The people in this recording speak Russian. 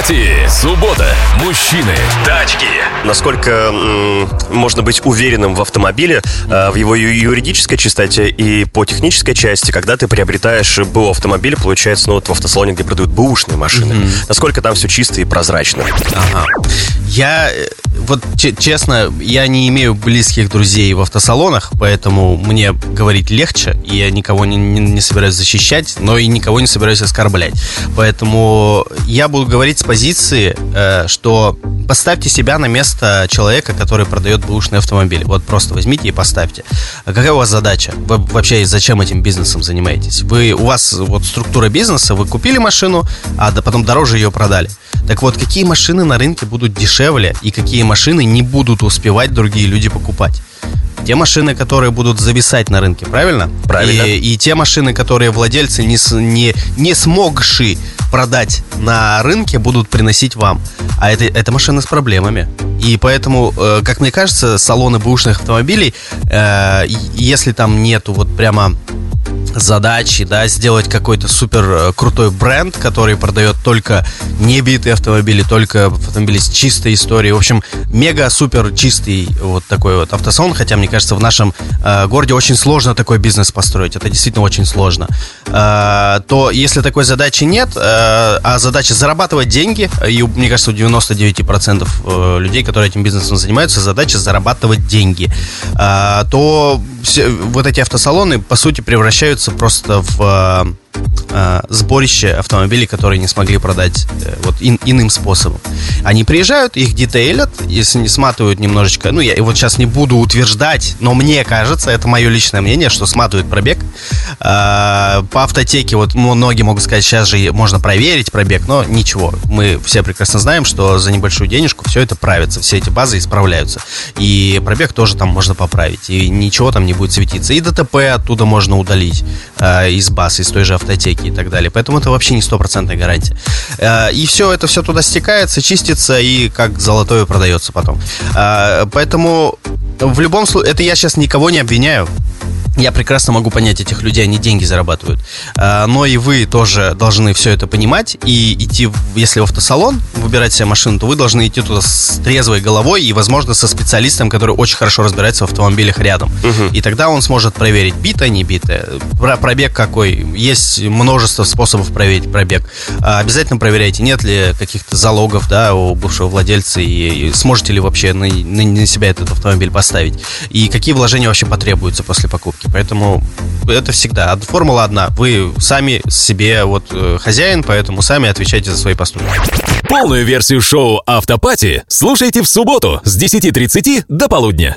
Автопати. Суббота. Мужчины. Тачки. Насколько м, можно быть уверенным в автомобиле, э, в его юридической чистоте и по технической части, когда ты приобретаешь БУ автомобиль, получается, ну вот в автосалоне, где продают бэушные машины, насколько там все чисто и прозрачно. Ага. Я, э, вот че- честно, я не имею близких друзей в автосалонах, поэтому мне говорить легче, и я никого не, не- не собираюсь защищать, но и никого не собираюсь оскорблять. Поэтому я буду говорить с позиции, э, что поставьте себя на место человека, который продает бэушный автомобиль. Вот просто возьмите и поставьте. А какая у вас задача? Вы вообще зачем этим бизнесом занимаетесь? Вы, у вас вот структура бизнеса, вы купили машину, а потом дороже ее продали. Так вот, какие машины на рынке будут дешевле и какие машины не будут успевать другие люди покупать? Те машины, которые будут зависать на рынке, правильно? Правильно. И, и те машины, которые владельцы не, не, не смогши продать на рынке, будут приносить вам. А это, это машины с проблемами. И поэтому, э, как мне кажется, салоны бэушных автомобилей, э, если там нету вот прямо задачи, да, сделать какой-то супер э, крутой бренд, который продает только небитые автомобили, только автомобили с чистой историей. В общем, мега супер чистый вот такой вот автосалон, хотя мне кажется, в нашем э, городе очень сложно такой бизнес построить. Это действительно очень сложно. Э, то если такой задачи нет, э, а задача зарабатывать деньги, и мне кажется, у 99% э, людей, которые этим бизнесом занимаются, задача зарабатывать деньги, э, то все- вот эти автосалоны, по сути, превращаются просто в э, сборище автомобилей, которые не смогли продать э, вот ин- иным способом. Они приезжают, их детейлят, если не сматывают немножечко, ну, я вот сейчас не буду утверждать, но мне кажется, это мое личное мнение, что сматывают пробег. Э, По автотеке, вот многие могут сказать, сейчас же можно проверить пробег, но ничего. Мы все прекрасно знаем, что за небольшую денежку все это правится, все эти базы исправляются. И пробег тоже там можно поправить, и ничего там не будет светиться. И ДТП оттуда можно удалить э, из баз, из той же автотеки и так далее. Поэтому это вообще не стопроцентная гарантия. Э, и все это все туда стекается, чистится и как золотое продается потом. Э, поэтому в любом случае, это я сейчас никого не обвиняю. Я прекрасно могу понять этих людей, они деньги зарабатывают. А, Но и вы тоже должны все это понимать и идти, если в автосалон выбирать себе машину, то вы должны идти туда с трезвой головой и, возможно, со специалистом, который очень хорошо разбирается в автомобилях рядом. И тогда он сможет проверить, битая, не битая, про пробег какой. Есть множество способов проверить пробег. А, Обязательно проверяйте, нет ли каких-то залогов да, у бывшего владельца и, и сможете ли вообще на- на себя этот автомобиль поставить. И какие вложения вообще потребуются после покупки. Поэтому это всегда. Формула одна. Вы сами себе вот э, хозяин, поэтому сами отвечайте за свои поступки. Полную версию шоу Автопати слушайте в субботу с 10.30 до полудня.